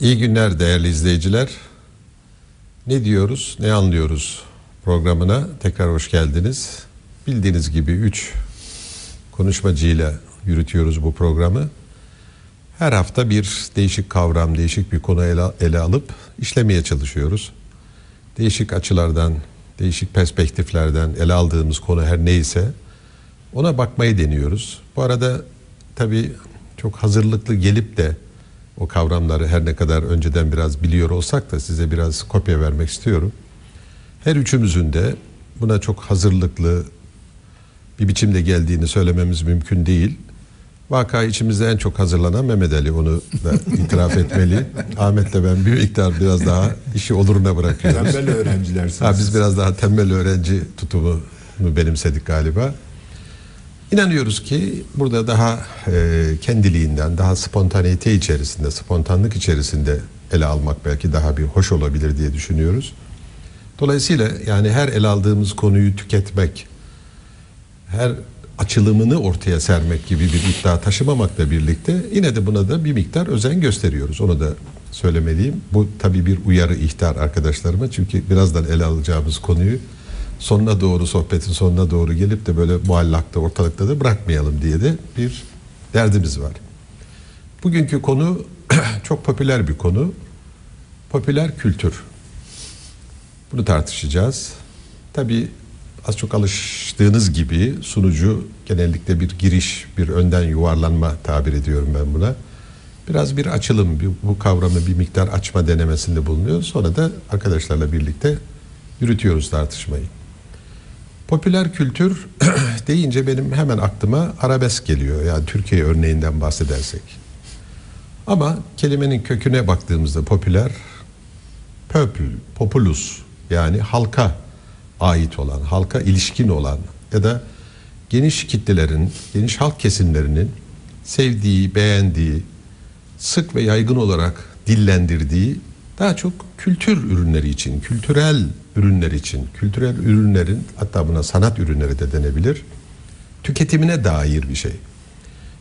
İyi günler değerli izleyiciler. Ne diyoruz, ne anlıyoruz programına tekrar hoş geldiniz. Bildiğiniz gibi üç konuşmacıyla yürütüyoruz bu programı. Her hafta bir değişik kavram, değişik bir konu ele, ele alıp işlemeye çalışıyoruz. Değişik açılardan, değişik perspektiflerden ele aldığımız konu her neyse ona bakmayı deniyoruz. Bu arada tabii çok hazırlıklı gelip de o kavramları her ne kadar önceden biraz biliyor olsak da size biraz kopya vermek istiyorum. Her üçümüzün de buna çok hazırlıklı bir biçimde geldiğini söylememiz mümkün değil. Vaka içimizde en çok hazırlanan Mehmet Ali onu da itiraf etmeli. Ahmet'le ben bir miktar biraz daha işi oluruna bırakıyoruz. Tembel öğrenciler. Ha, biz biraz daha tembel öğrenci tutumunu benimsedik galiba. İnanıyoruz ki burada daha e, kendiliğinden, daha spontanite içerisinde, spontanlık içerisinde ele almak belki daha bir hoş olabilir diye düşünüyoruz. Dolayısıyla yani her ele aldığımız konuyu tüketmek, her açılımını ortaya sermek gibi bir iddia taşımamakla birlikte yine de buna da bir miktar özen gösteriyoruz. Onu da söylemeliyim. Bu tabii bir uyarı ihtar arkadaşlarıma. Çünkü birazdan ele alacağımız konuyu sonuna doğru sohbetin sonuna doğru gelip de böyle muallakta ortalıkta da bırakmayalım diye de bir derdimiz var. Bugünkü konu çok popüler bir konu. Popüler kültür. Bunu tartışacağız. Tabii az çok alıştığınız gibi sunucu genellikle bir giriş, bir önden yuvarlanma tabir ediyorum ben buna. Biraz bir açılım, bu kavramı bir miktar açma denemesinde bulunuyor. Sonra da arkadaşlarla birlikte yürütüyoruz tartışmayı. Popüler kültür deyince benim hemen aklıma arabesk geliyor. Yani Türkiye örneğinden bahsedersek. Ama kelimenin köküne baktığımızda popüler, pöpül, populus yani halka ait olan, halka ilişkin olan ya da geniş kitlelerin, geniş halk kesimlerinin sevdiği, beğendiği, sık ve yaygın olarak dillendirdiği daha çok kültür ürünleri için, kültürel ürünler için, kültürel ürünlerin hatta buna sanat ürünleri de denebilir, tüketimine dair bir şey.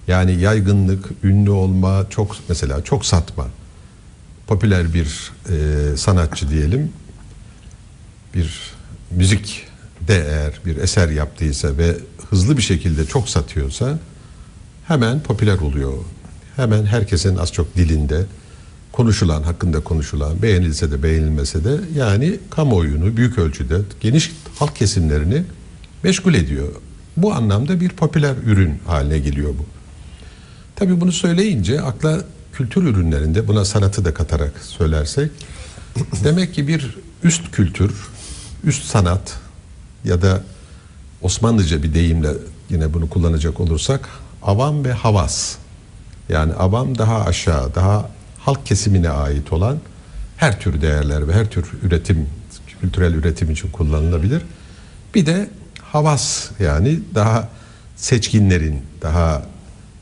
Yani yaygınlık, ünlü olma, çok mesela çok satma. Popüler bir e, sanatçı diyelim, bir müzik de eğer bir eser yaptıysa ve hızlı bir şekilde çok satıyorsa hemen popüler oluyor. Hemen herkesin az çok dilinde konuşulan, hakkında konuşulan, beğenilse de beğenilmese de yani kamuoyunu büyük ölçüde geniş halk kesimlerini meşgul ediyor. Bu anlamda bir popüler ürün haline geliyor bu. Tabii bunu söyleyince akla kültür ürünlerinde buna sanatı da katarak söylersek demek ki bir üst kültür, üst sanat ya da Osmanlıca bir deyimle yine bunu kullanacak olursak avam ve havas yani avam daha aşağı, daha halk kesimine ait olan her tür değerler ve her tür üretim, kültürel üretim için kullanılabilir. Bir de havas yani daha seçkinlerin, daha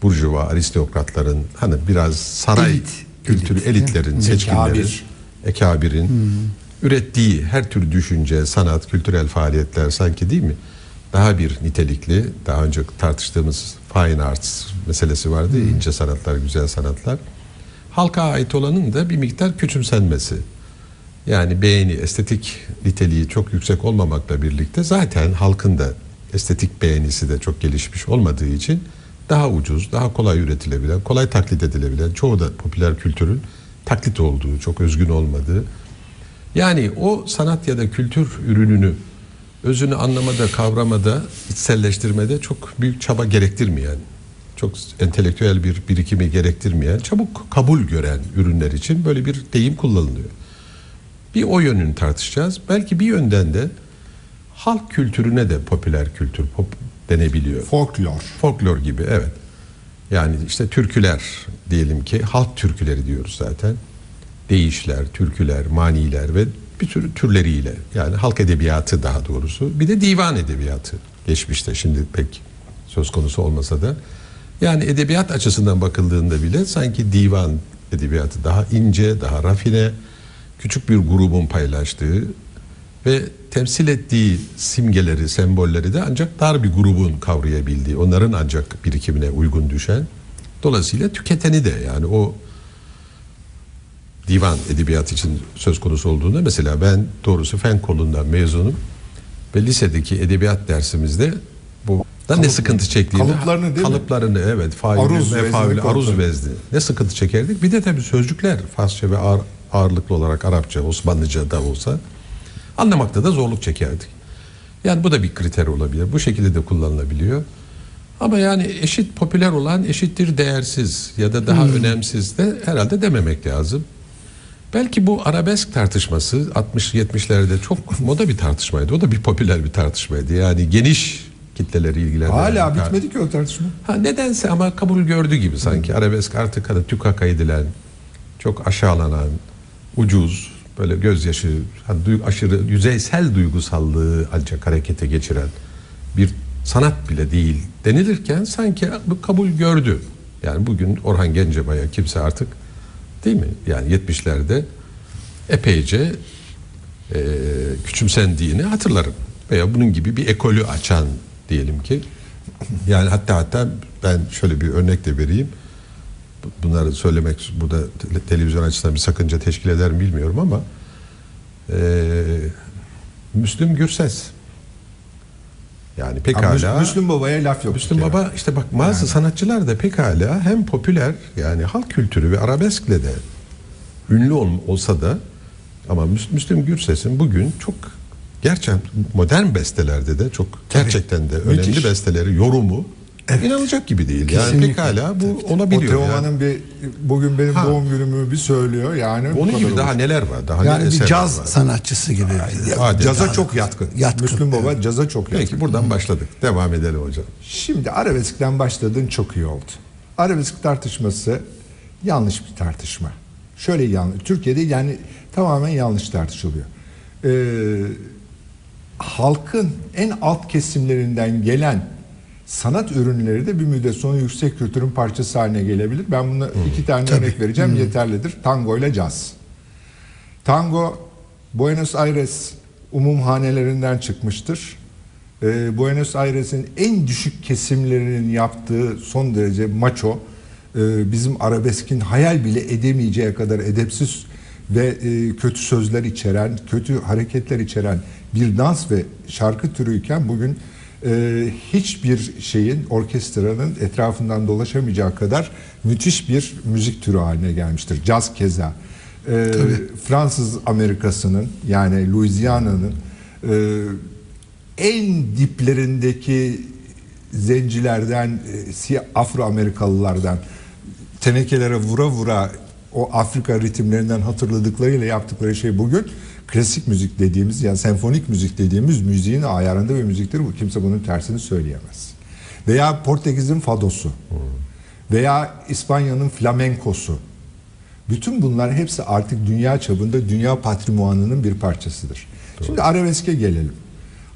burjuva, aristokratların hani biraz saray Elit, kültürü, elit, elitlerin, seçkinlerin, Ekabir. ekabirin Hmm. ürettiği her tür düşünce, sanat, kültürel faaliyetler sanki değil mi? Daha bir nitelikli, daha önce tartıştığımız fine arts meselesi vardı ya, ince sanatlar, güzel sanatlar. Halka ait olanın da bir miktar küçümsenmesi. Yani beğeni, estetik niteliği çok yüksek olmamakla birlikte zaten halkın da estetik beğenisi de çok gelişmiş olmadığı için daha ucuz, daha kolay üretilebilen, kolay taklit edilebilen, çoğu da popüler kültürün taklit olduğu, çok özgün olmadığı. Yani o sanat ya da kültür ürününü özünü anlamada, kavramada, içselleştirmede çok büyük çaba gerektirmeyen, çok entelektüel bir birikimi gerektirmeyen, çabuk kabul gören ürünler için böyle bir deyim kullanılıyor. Bir o yönünü tartışacağız. Belki bir yönden de halk kültürüne de popüler kültür pop denebiliyor. Folklor. Folklor gibi evet. Yani işte türküler diyelim ki halk türküleri diyoruz zaten. Deyişler, türküler, maniler ve bir sürü türleriyle yani halk edebiyatı daha doğrusu. Bir de divan edebiyatı geçmişte şimdi pek söz konusu olmasa da. Yani edebiyat açısından bakıldığında bile sanki divan edebiyatı daha ince, daha rafine, küçük bir grubun paylaştığı ve temsil ettiği simgeleri, sembolleri de ancak dar bir grubun kavrayabildiği, onların ancak birikimine uygun düşen. Dolayısıyla tüketeni de yani o divan edebiyat için söz konusu olduğunda mesela ben doğrusu fen kolundan mezunum ve lisedeki edebiyat dersimizde bu da ne sıkıntı çektiğini kalıplarını değil mi? kalıplarını evet faili Aruz mefaili aruz vezni ne sıkıntı çekerdik bir de tabii sözcükler Farsça ve ağır, ağırlıklı olarak Arapça Osmanlıca da olsa anlamakta da zorluk çekerdik. Yani bu da bir kriter olabilir. Bu şekilde de kullanılabiliyor. Ama yani eşit popüler olan eşittir değersiz ya da daha önemsiz de herhalde dememek lazım. Belki bu arabesk tartışması 60-70'lerde çok moda bir tartışmaydı. O da bir popüler bir tartışmaydı. Yani geniş kitleleri ilgilendiren. Hala bitmedi ki o tartışma. Ha, nedense ama kabul gördü gibi sanki. Arabesk artık hani tükaka edilen, çok aşağılanan, ucuz, böyle gözyaşı, hani aşırı yüzeysel duygusallığı ancak harekete geçiren bir sanat bile değil denilirken sanki bu kabul gördü. Yani bugün Orhan Gencebay'a kimse artık değil mi? Yani 70'lerde epeyce e, küçümsendiğini hatırlarım. Veya bunun gibi bir ekolü açan diyelim ki. Yani hatta hatta ben şöyle bir örnek de vereyim. Bu- Bunları söylemek burada te- televizyon açısından bir sakınca teşkil eder mi bilmiyorum ama e, Müslüm Gürses yani pekala Müs- Müslüm Baba'ya laf yok. Müslüm. Baba işte bak bazı sanatçılar da pekala hem popüler yani halk kültürü ve arabeskle de ünlü ol- olsa da ama Müs- Müslüm Gürses'in bugün çok gerçekten modern bestelerde de çok gerçekten de önemli Müthiş. besteleri, yorumu inanılacak gibi değil. Yani Kesinlikle. pekala bu O olabiliyor. Yani. Teoman'ın bir bugün benim Ha. doğum günümü bir söylüyor yani. Onun gibi olur. daha neler var? Daha Yani bir caz var. sanatçısı gibi. Adeta. Caza çok yatkın. Yatkın, Müslüm Baba caza çok yatkın. Peki buradan başladık. Devam edelim hocam. Şimdi arabeskten başladın çok iyi oldu. Arabesk tartışması yanlış bir tartışma. Şöyle yanlış. Türkiye'de yani tamamen yanlış tartışılıyor. Ee, halkın en alt kesimlerinden gelen sanat ürünleri de bir müddet sonra yüksek kültürün parçası haline gelebilir. Ben buna iki tane örnek vereceğim yeterlidir. Tango ile caz. Tango Buenos Aires umumhanelerinden çıkmıştır. Ee, Buenos Aires'in en düşük kesimlerinin yaptığı son derece maço, e, bizim arabeskin hayal bile edemeyeceği kadar edepsiz ve e, kötü sözler içeren, kötü hareketler içeren bir dans ve şarkı türüyken bugün e, hiçbir şeyin orkestranın etrafından dolaşamayacağı kadar müthiş bir müzik türü haline gelmiştir. Caz keza. E, Fransız Amerikası'nın yani Louisiana'nın e, en diplerindeki zencilerden, e, Afro Amerikalılardan tenekelere vura vura o Afrika ritimlerinden hatırladıklarıyla yaptıkları şey bugün klasik müzik dediğimiz yani senfonik müzik dediğimiz müziğin ayarında bir müziktir. Bu kimse bunun tersini söyleyemez. Veya Portekiz'in fadosu. Veya İspanya'nın flamenkosu. Bütün bunlar hepsi artık dünya çapında dünya patrimuanının bir parçasıdır. Şimdi arabeske gelelim.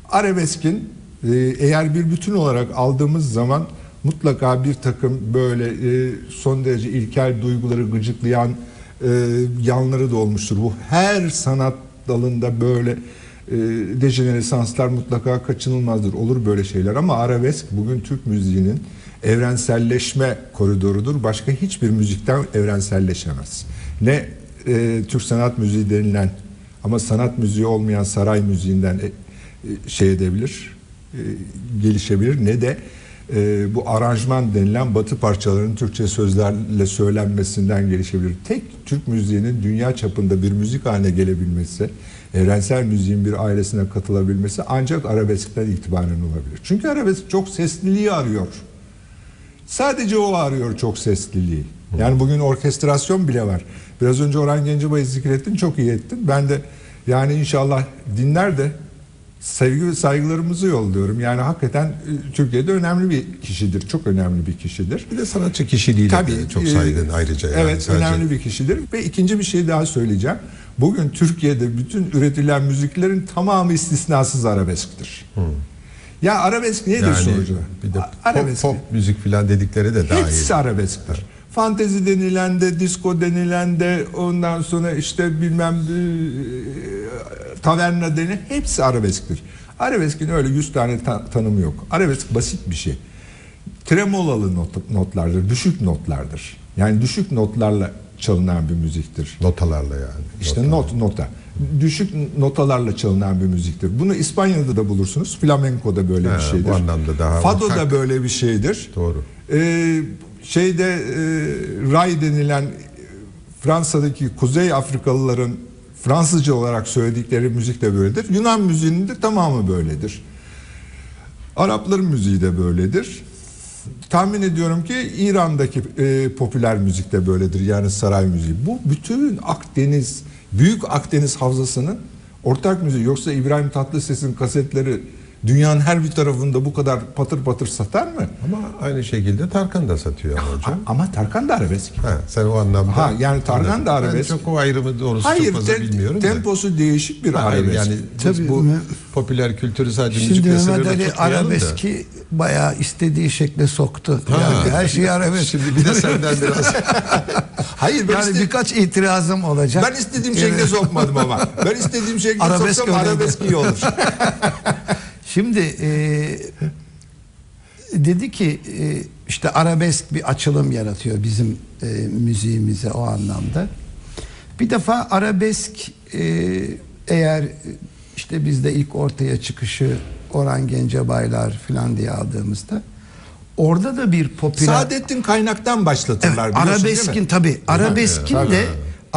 Arabeskin e, eğer bir bütün olarak aldığımız zaman mutlaka bir takım böyle e, son derece ilkel duyguları gıcıklayan e, yanları da olmuştur. Bu her sanat dalında böyle e, dejenerasanslar mutlaka kaçınılmazdır. Olur böyle şeyler ama arabesk bugün Türk müziğinin evrenselleşme koridorudur. Başka hiçbir müzikten evrenselleşemez. Ne e, Türk sanat müziği denilen ama sanat müziği olmayan saray müziğinden e, e, şey edebilir, e, gelişebilir ne de e, bu aranjman denilen batı parçalarının Türkçe sözlerle söylenmesinden gelişebilir. Tek Türk müziğinin dünya çapında bir müzik haline gelebilmesi, evrensel müziğin bir ailesine katılabilmesi ancak arabeskten itibaren olabilir. Çünkü arabesk çok sesliliği arıyor. Sadece o arıyor çok sesliliği. Yani bugün orkestrasyon bile var. Biraz önce Orhan Gencebay'ı zikrettin çok iyi ettin. Ben de yani inşallah dinler de sevgi ve saygılarımızı yolluyorum. Yani hakikaten e, Türkiye'de önemli bir kişidir. Çok önemli bir kişidir. Bir de sanatçı kişiliğiyle Tabii, de çok e, saygın ayrıca. Yani evet sadece- önemli bir kişidir. Ve ikinci bir şey daha söyleyeceğim. Bugün Türkiye'de bütün üretilen müziklerin tamamı istisnasız arabesktir. Ya arabesk nedir Yani sonucu? bir de pop, arabesk. pop müzik filan dedikleri de dahil. Hepsi arabesktir. Fantezi denilen de, disco denilen de, ondan sonra işte bilmem e, taverna denilen hepsi arabesktir. Arabeskin öyle 100 tane ta- tanımı yok. Arabesk basit bir şey. Tremolalı not, notlardır, düşük notlardır. Yani düşük notlarla çalınan bir müziktir. Notalarla yani. İşte not nota. Düşük notalarla çalınan bir müziktir. Bunu İspanya'da da bulursunuz. Flamenco da böyle Ha, bir şeydir. bu anlamda daha Fado da böyle bir şeydir. Doğru. Ee, şeyde e, ray denilen Fransa'daki Kuzey Afrikalıların Fransızca olarak söyledikleri müzik de böyledir. Yunan müziğinin de tamamı böyledir. Arapların müziği de böyledir. Tahmin ediyorum ki İran'daki e, popüler müzik de böyledir. Yani saray müziği. Bu bütün Akdeniz, Büyük Akdeniz havzasının ortak müziği. Yoksa İbrahim Tatlıses'in kasetleri dünyanın her bir tarafında bu kadar patır patır satar mı? Ama aynı şekilde Tarkan da satıyor ama hocam. Ama Tarkan da arabesk. Ha, sen o anlamda. Ha, yani Tarkan da arabesk. Ben çok o ayrımı doğrusu Hayır, çok fazla te- bilmiyorum da. temposu değişik bir Ha, Hayır arabesk. yani Tabii, bu Me- popüler kültürü sadece Şimdi müzikle Mehmet Ali tutmayalım da. arabeski bayağı istediği şekle soktu. Ha. Yani her şeyi arabesk. Şimdi bir de senden biraz Hayır ben, yani iste- birkaç itirazım olacak. ben istediğim şekle sokmadım ama. Ben istediğim şekle Arabesk soksam arabesk iyi olur. Şimdi e, dedi ki e, işte arabesk bir açılım yaratıyor bizim e, müziğimize o anlamda. Bir defa arabesk e, eğer işte bizde ilk ortaya çıkışı Orhan Gencebaylar falan diye aldığımızda orada da bir popüler Saadettin Kaynak'tan başlatırlar Evet, arabeskin tabi arabeskin de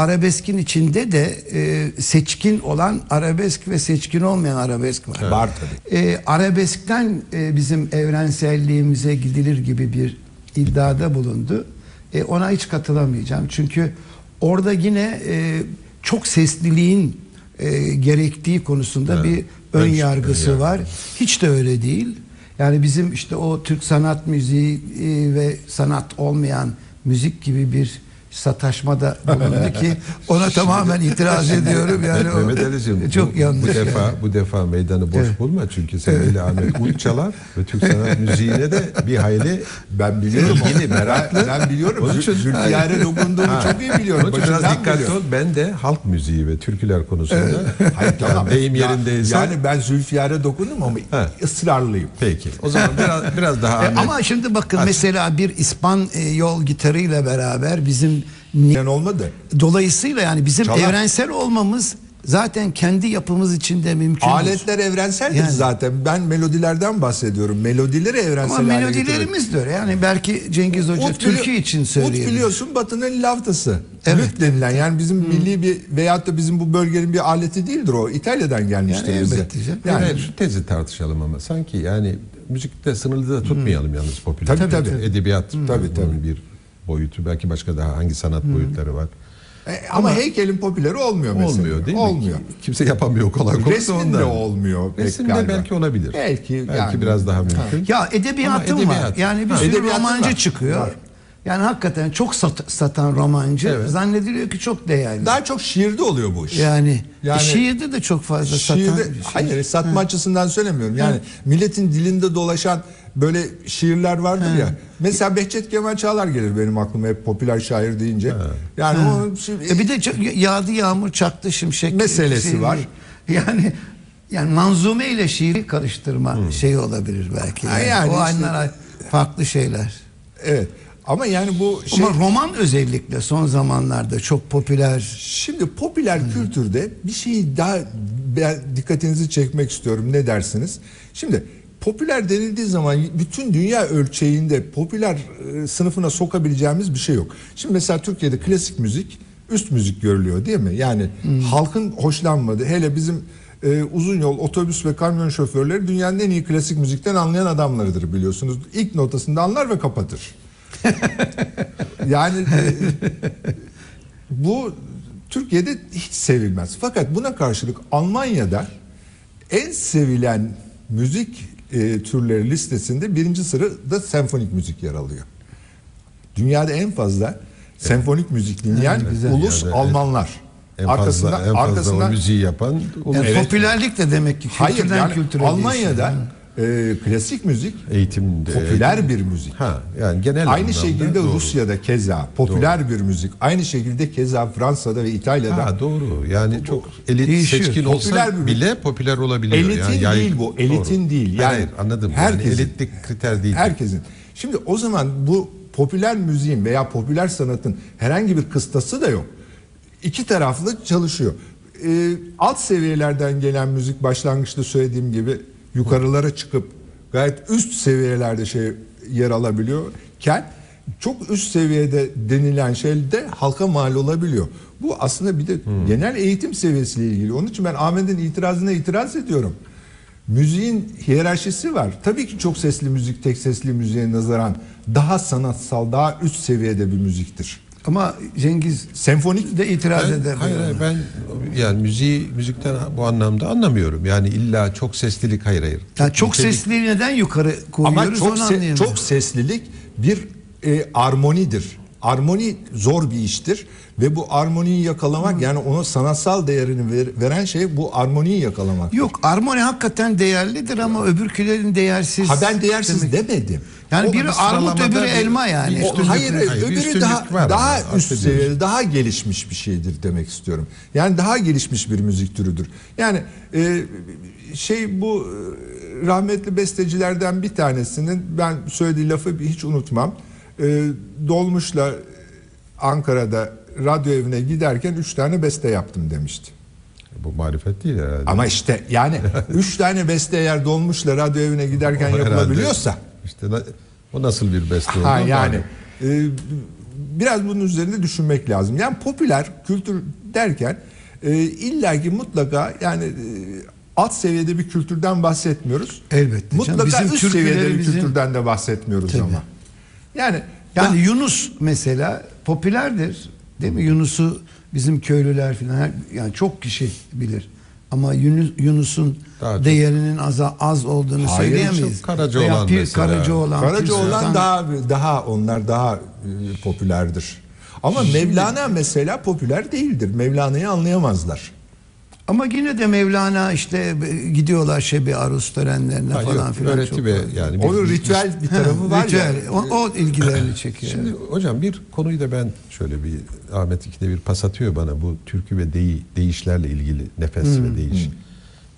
arabeskin içinde de e, seçkin olan arabesk ve seçkin olmayan arabesk var. Var tabii. E, arabeskten e, bizim evrenselliğimize gidilir gibi bir iddiada bulundu. E, ona hiç katılamayacağım. Çünkü orada yine e, çok sesliliğin e, gerektiği konusunda bir ön yargısı ön yargı. var. Hiç de öyle değil. Yani bizim işte o Türk sanat müziği e, ve sanat olmayan müzik gibi bir sataşmada bulundu ki ona tamamen itiraz ediyorum yani Mehmet Ali'cim çok bu, yanlış. bu defa bu defa meydanı boş Evet. bulma çünkü sevgili Ahmet Uluç çalar ve Türk sanat müziğine de bir hayli Ben biliyorum. ilgili meraklı. Ben biliyorum. Onun için- Zülfiyar'e dokunduğumu Ha. çok iyi biliyorum. Onun için biraz dikkatli biliyorum. ol. Ben de halk müziği ve türküler konusunda Hayır tamam. yani deyim yerindeyse Yani ben Zülfiyar'e dokundum ama Ha. ısrarlıyım. peki. O zaman biraz biraz daha E, ama şimdi bakın Aç. mesela bir İspan e, yol gitarıyla beraber bizim Yani olmadı. dolayısıyla yani bizim Çalar. evrensel olmamız zaten kendi yapımız içinde mümkün. Aletler evrenseldir Yani. zaten. Ben melodilerden bahsediyorum. Melodileri evrensel Ama melodilerimiz de öyle. Yani belki Cengiz Hoca Ut Türkiye bili- için Ut söyleyebilir. biliyorsun Batı'nın laftası. Evet. Lüt denilen yani bizim milli bir veyahut da bizim bu bölgenin bir aleti değildir o. İtalya'dan gelmiştir Yani bize. Yani Yani şu tezi tartışalım ama sanki yani müzikte sınırlı da tutmayalım yalnız popüler. Tabii, tabii. Edebiyat Tabii, bunun tabii. bir boyutu belki başka daha hangi sanat boyutları var. E, ama, heykelin popüleri olmuyor mesela. Olmuyor değil mi? Olmuyor. Kimse yapamıyor kolay kolay. ondan. de olmuyor Resimde galiba. belki olabilir. Belki, Belki yani. biraz daha mümkün. Ya edebiyatın Ama var. edebiyat. Yani bir Ha. sürü romancı var. çıkıyor. Var. Yani hakikaten çok sat- satan romancı Evet. zannediliyor ki çok değerli. Daha çok şiirde oluyor bu iş. yani, Yani- şiirde de çok fazla Şiirde, satan. şey. hayır satma açısından söylemiyorum. Yani milletin dilinde dolaşan böyle şiirler vardır ya. Mesela Behçet Kemal Çağlar gelir benim aklıma hep popüler şair deyince. Yani onun şi- E bir de çok- yağdı yağmur çaktı şimşek Meselesi şey- var. Yani yani manzume ile şiiri karıştırma şeyi olabilir belki. Yani. yani o işte- aynılar farklı şeyler. evet. Ama yani bu şey Ama roman özellikle son zamanlarda çok popüler. Şimdi popüler kültürde bir şeyi daha dikkatinizi çekmek istiyorum. Ne dersiniz? Şimdi popüler denildiği zaman bütün dünya ölçeğinde popüler e, sınıfına sokabileceğimiz bir şey yok. Şimdi mesela Türkiye'de klasik müzik üst müzik görülüyor değil mi? Yani halkın hoşlanmadığı hele bizim e, uzun yol otobüs ve kamyon şoförleri dünyanın en iyi klasik müzikten anlayan adamlarıdır biliyorsunuz. İlk notasında anlar ve kapatır. yani e, bu Türkiye'de hiç sevilmez. Fakat buna karşılık Almanya'da en sevilen müzik e, türleri listesinde birinci sırada senfonik müzik yer alıyor. Dünyada en fazla senfonik müzik dinleyen güzel. ulus Yani Almanlar. En fazla, arkasından en fazla arkasından o müziği yapan ulus. Yani Evet. popülerlik de demek ki hayır kültürden yani kültüre Almanya'da değişiyor. E, klasik müzik eğitimde. popüler bir müzik. Ha yani genel Aynı şekilde doğru. Rusya'da keza popüler bir müzik. Aynı şekilde keza Fransa'da ve İtalya'da Ha doğru. Yani çok elit Değişiyor. seçkin Popüler olsa bir- bile popüler olabiliyor. Elitin yani değil bu, elitin değil. Hayır, Yani hayır, anladım. herkesin. yani elitlik kriter değil. Herkesin. Şimdi o zaman bu popüler müziğin veya popüler sanatın herhangi bir kıstası da yok. İki taraflı çalışıyor. Ee, alt seviyelerden gelen müzik başlangıçta söylediğim gibi yukarılara çıkıp gayet üst seviyelerde şey yer alabiliyorken çok üst seviyede denilen şey de halka mal olabiliyor. Bu aslında bir de genel eğitim seviyesiyle ilgili. Onun için ben Ahmet'in itirazına itiraz ediyorum. Müziğin hiyerarşisi var. Tabii ki çok sesli müzik tek sesli müziğe nazaran daha sanatsal, daha üst seviyede bir müziktir. Ama Cengiz Senfonik de itiraz Ben, eder. hayır, hayır ben yani müziği müzikten bu anlamda anlamıyorum. Yani illa çok seslilik hayır hayır. Çok nitelik- sesli neden yukarı koyuyoruz ama çok onu se- anlayamıyorum. çok seslilik bir e, armonidir. Armoni zor bir iştir ve bu armoniyi yakalamak yani ona sanatsal değerini ver- veren şey bu armoniyi yakalamak. Yok armoni hakikaten değerlidir ama öbürkülerin değersiz. Ha ben değersiz demek. demedim. Yani O- biri armut öbürü bir- elma yani. O- hayır, hayır, öbürü daha var daha ama üst affediyoruz. seviyede, daha gelişmiş bir şeydir demek istiyorum. Yani daha gelişmiş bir müzik türüdür. Yani e, şey bu e, rahmetli bestecilerden bir tanesinin ben söylediği lafı hiç unutmam. E, dolmuşla Ankara'da radyo evine giderken üç tane beste yaptım demişti. Bu marifet değil herhalde. Ama işte yani üç tane beste eğer dolmuşla radyo evine giderken O yapılabiliyorsa işte o nasıl bir beste oldu? Ha yani hani- e, biraz bunun üzerinde düşünmek lazım. Yani popüler kültür derken e, illaki mutlaka yani e, alt seviyede bir kültürden bahsetmiyoruz. Elbette canım. Mutlaka Bizim üst seviyede bir türkülerimizin- kültürden de bahsetmiyoruz Tabii. ama. Yani Yani ya- Yunus mesela popülerdir. Değil mi? Yunus'u bizim köylüler falan yani çok kişi bilir. Ama Yunus, Yunus'un Daha değerinin az az olduğunu Hayır, söyleyemeyiz. çok Karacaoğlan Veya Pir mesela. Karacaoğlan, Pir Karacaoğlan Sultan- daha daha onlar daha e, popülerdir. Ama Mevlana mesela popüler değildir. Mevlana'yı anlayamazlar. Ama yine de Mevlana işte gidiyorlar şebi aruz törenlerine Ha, falan filan. öğreti var. yani bir- Onun ritüel bir tarafı var ritüel. ya. O, o ilgilerini çekiyor. Şimdi hocam bir konuyu da ben şöyle bir Ahmet ikide bir pas atıyor bana bu türkü ve deyi, deyişlerle ilgili nefes ve deyiş.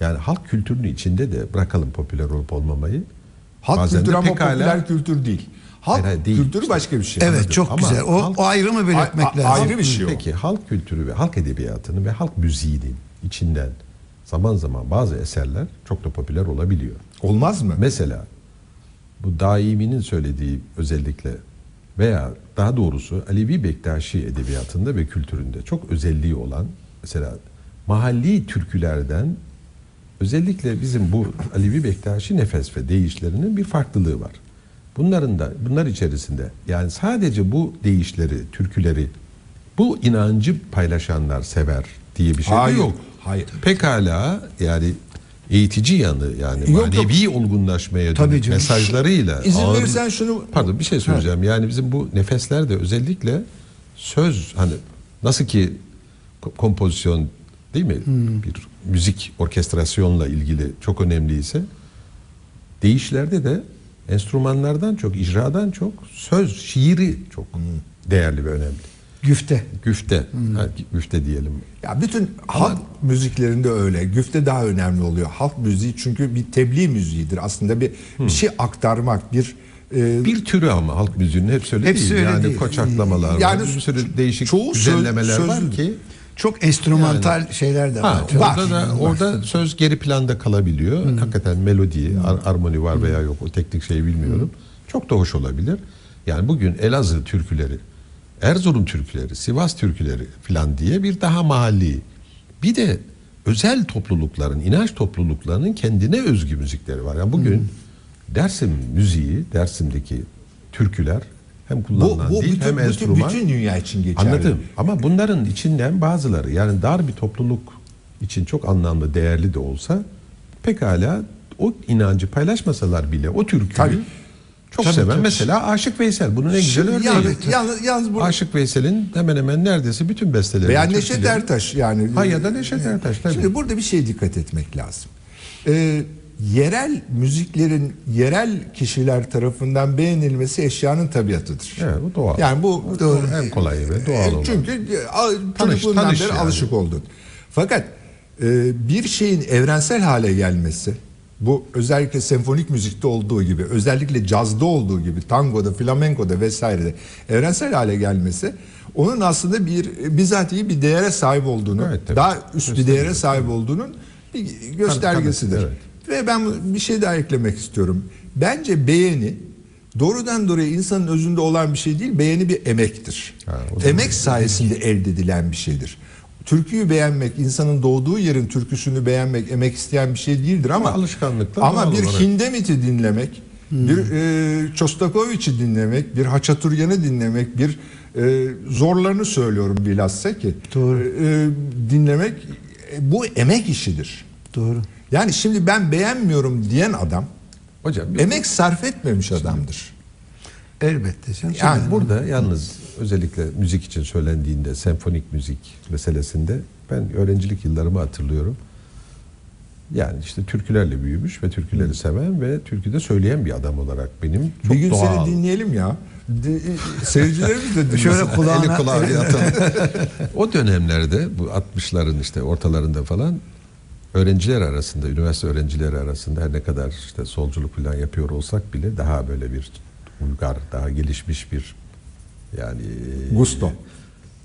Yani halk kültürünün içinde de bırakalım popüler olup olmamayı. Halk Bazen kültürü ama pekala- popüler kültür değil. Halk Hayır, hayır, değil. kültürü başka bir şey. evet Anladım. çok Ama güzel. O, halk- o ayrımı belirtmek A- a- lazım. ayrı bir şey o. Peki halk kültürü ve halk edebiyatının ve halk müziğinin içinden zaman zaman bazı eserler çok da popüler olabiliyor. Olmaz mı? Mesela bu daiminin söylediği özellikle veya daha doğrusu Alevi Bektaşi edebiyatında ve kültüründe çok özelliği olan mesela mahalli türkülerden özellikle bizim bu Alevi Bektaşi nefes ve deyişlerinin bir farklılığı var. Bunların da bunlar içerisinde yani sadece bu deyişleri, türküleri bu inancı paylaşanlar sever diye bir şey de Hayır, yok. Hayır. Pekala yani eğitici yanı yani Yok, manevi olgunlaşmaya Tabii dönük mesajlarıyla İzin ağır- verirsen şunu- pardon bir şey söyleyeceğim. Yani bizim bu nefeslerde özellikle söz hani nasıl ki ko- kompozisyon değil mi? Hmm. Bir müzik orkestrasyonla ilgili çok önemliyse deyişlerde de enstrümanlardan çok, icradan çok söz, şiiri çok Hmm. değerli ve önemli. Güfte. Güfte, Hmm. ha, güfte diyelim. Ya bütün halk müziklerinde öyle. Güfte daha önemli oluyor. Halk müziği çünkü bir tebliğ müziğidir. Aslında bir, bir şey aktarmak, bir e, Bir türü ama halk müziğinin hepsi öyle Hepsi değil. öyle yani değil. koçaklamalar Yani var. Bir sürü değişik çoğu söz- güzellemeler var ki Çok enstrümantal şeyler de ha, var. orada da orada söz geri planda kalabiliyor. Hakikaten melodi, ar- armoni var veya yok o teknik şeyi bilmiyorum. Çok da hoş olabilir. Yani bugün Elazığ türküleri, Erzurum türküleri, Sivas türküleri filan diye bir daha mahalli. Bir de özel toplulukların, inanç topluluklarının kendine özgü müzikleri var. Yani bugün Dersim müziği, Dersim'deki türküler hem bu, kullanılan bu değil bütün, hem bütün, enstrüman. bütün dünya için geçerli. Anladım. Ama bunların içinden bazıları yani dar bir topluluk için çok anlamlı, değerli de olsa pekala o inancı paylaşmasalar bile o türküyü Tabii. Çok Tabii, seven. tabii. Mesela Aşık Veysel bunun en güzel örneği. yalnız, yalnız, yalnız bu Aşık Veysel'in hemen hemen neredeyse bütün besteleri. veya Neşet Ertaş yani. Ha ya da Neşet Ertaş tabii. Şimdi burada bir şeye dikkat etmek lazım. Ee, yerel müziklerin yerel kişiler tarafından beğenilmesi eşyanın tabiatıdır. Evet, bu doğal. Yani bu Doğru, en kolay ve doğal E, olan. Çünkü e, çocukluğundan beri yani. alışık oldun. Fakat e, bir şeyin evrensel hale gelmesi Bu özellikle senfonik müzikte olduğu gibi, özellikle cazda olduğu gibi, tangoda, flamenkoda vesairede evrensel hale gelmesi onun aslında bir bizatihi bir değere sahip olduğunu, Evet, tabii. daha üst bir değere sahip olduğunun bir göstergesidir. Tabii, tabii, Ve ben bir şey daha eklemek istiyorum. Bence beğeni doğrudan doğruya insanın özünde olan bir şey değil, beğeni bir emektir. Ha, Emek sayesinde elde edilen bir şeydir. Türküyü beğenmek, insanın doğduğu yerin türküsünü beğenmek, emek isteyen bir şey değildir ama alışkanlıkla Ama bir olarak. Hindemit'i dinlemek, bir e, Çostakoviç'i dinlemek, bir Haçaturyan'ı dinlemek, bir e, zorlarını söylüyorum bilhassa ki Doğru. e, dinlemek e, bu emek işidir. Doğru. Yani şimdi ben beğenmiyorum diyen adam Hocam emek sarf etmemiş adamdır. Elbette. Yani Yani burada yalnız özellikle müzik için söylendiğinde senfonik müzik meselesinde ben öğrencilik yıllarımı hatırlıyorum. Yani işte türkülerle büyümüş ve türküleri seven ve türküde söyleyen bir adam olarak benim çok bir gün doğal. seni dinleyelim ya. Di- seyircilerimiz de. Şöyle kulağına Eli kulağı yatalım. o dönemlerde bu 60'ların işte ortalarında falan öğrenciler arasında, üniversite öğrencileri arasında her ne kadar işte solculuk falan yapıyor olsak bile daha böyle bir uygar, daha gelişmiş bir yani Gusto.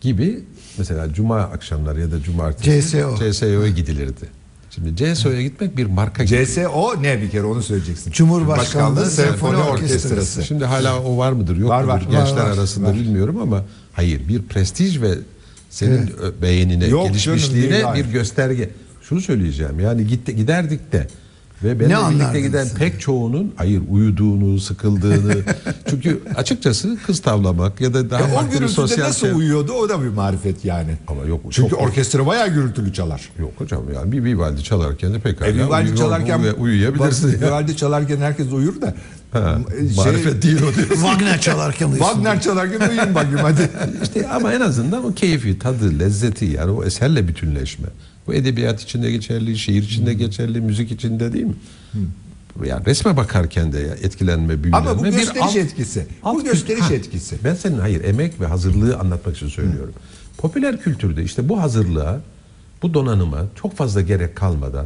gibi mesela cuma akşamları ya da cumartesi CSO. CSO'ya gidilirdi. Şimdi CSO'ya gitmek bir marka gibi. CSO ne bir kere onu söyleyeceksin. Cumhurbaşkanlığı Senfoni Senfoni Orkestrası. Orkestrası. Şimdi hala o var mıdır yok Var, mudur var, gençler var, var, arasında var. bilmiyorum ama hayır bir prestij ve senin ö- beğenine, Yok canım, gelişmişliğine hayır. bir gösterge. Şunu söyleyeceğim yani gitti, giderdik de ve benimle birlikte anlardınız giden pek çoğunun hayır uyuduğunu, sıkıldığını çünkü açıkçası kız tavlamak ya da daha E, o gürültüde sosyal nasıl şey- uyuyordu o da bir marifet yani. Ama yok, Çünkü çok- orkestra bayağı gürültülü çalar. Yok hocam yani bir Vivaldi çalarken de pekala E, Vivaldi uyuyor, çalarken uyu- uyuyabilirsin. Bak. Vivaldi çalarken herkes uyur da. Ha, Şey- marifet değil o diyor. Wagner çalarken uyusun. Wagner çalarken uyuyun bakayım hadi. İşte ama en azından o keyfi, tadı, lezzeti yani o eserle bütünleşme. Bu edebiyat içinde geçerli, şiir içinde Hmm. geçerli, müzik içinde değil mi? Yani resme bakarken de ya etkilenme, büyülenme. Ama bu bir gösteriş alt- etkisi. alt bu gösteriş Ha, etkisi. Ben senin hayır emek ve hazırlığı anlatmak için söylüyorum. Popüler kültürde işte bu hazırlığa, bu donanıma çok fazla gerek kalmadan